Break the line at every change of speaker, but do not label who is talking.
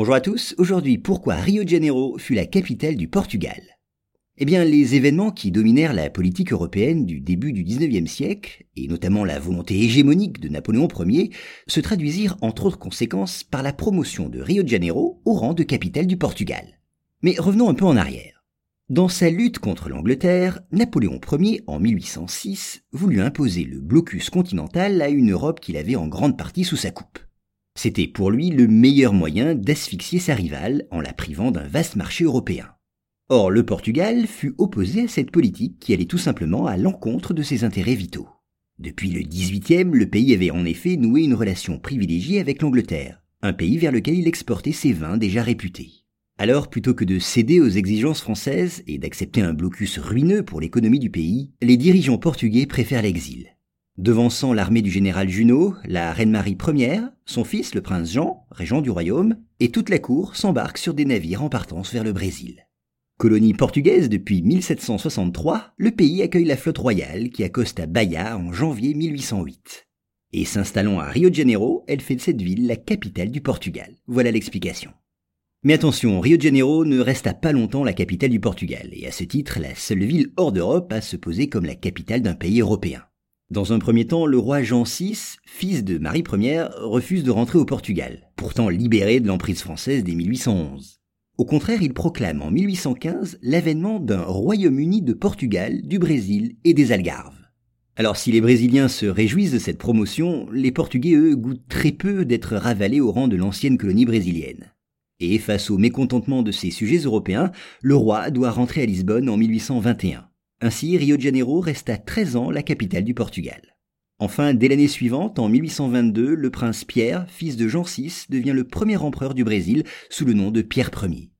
Bonjour à tous, aujourd'hui pourquoi Rio de Janeiro fut la capitale du Portugal? Eh bien les événements qui dominèrent la politique européenne du début du 19e siècle, et notamment la volonté hégémonique de Napoléon Ier, se traduisirent entre autres conséquences par la promotion de Rio de Janeiro au rang de capitale du Portugal. Mais revenons un peu en arrière. Dans sa lutte contre l'Angleterre, Napoléon Ier, en 1806, voulut imposer le blocus continental à une Europe qu'il avait en grande partie sous sa coupe. C'était pour lui le meilleur moyen d'asphyxier sa rivale en la privant d'un vaste marché européen. Or, le Portugal fut opposé à cette politique qui allait tout simplement à l'encontre de ses intérêts vitaux. Depuis le XVIIIe, le pays avait en effet noué une relation privilégiée avec l'Angleterre, un pays vers lequel il exportait ses vins déjà réputés. Alors, plutôt que de céder aux exigences françaises et d'accepter un blocus ruineux pour l'économie du pays, les dirigeants portugais préfèrent l'exil. Devançant l'armée du général Junot, la reine Marie Ier, son fils le prince Jean, régent du royaume, et toute la cour s'embarquent sur des navires en partance vers le Brésil. Colonie portugaise depuis 1763, le pays accueille la flotte royale qui accoste à Bahia en janvier 1808. Et s'installant à Rio de Janeiro, elle fait de cette ville la capitale du Portugal. Voilà l'explication. Mais attention, Rio de Janeiro ne resta pas longtemps la capitale du Portugal, et à ce titre la seule ville hors d'Europe à se poser comme la capitale d'un pays européen. Dans un premier temps, le roi Jean VI, fils de Marie Ier, refuse de rentrer au Portugal, pourtant libéré de l'emprise française dès 1811. Au contraire, il proclame en 1815 l'avènement d'un Royaume-Uni de Portugal, du Brésil et des Algarves. Alors si les Brésiliens se réjouissent de cette promotion, les Portugais, eux, goûtent très peu d'être ravalés au rang de l'ancienne colonie brésilienne. Et face au mécontentement de ces sujets européens, le roi doit rentrer à Lisbonne en 1821. Ainsi, Rio de Janeiro resta 13 ans la capitale du Portugal. Enfin, dès l'année suivante, en 1822, le prince Pierre, fils de Jean VI, devient le premier empereur du Brésil sous le nom de Pierre Ier.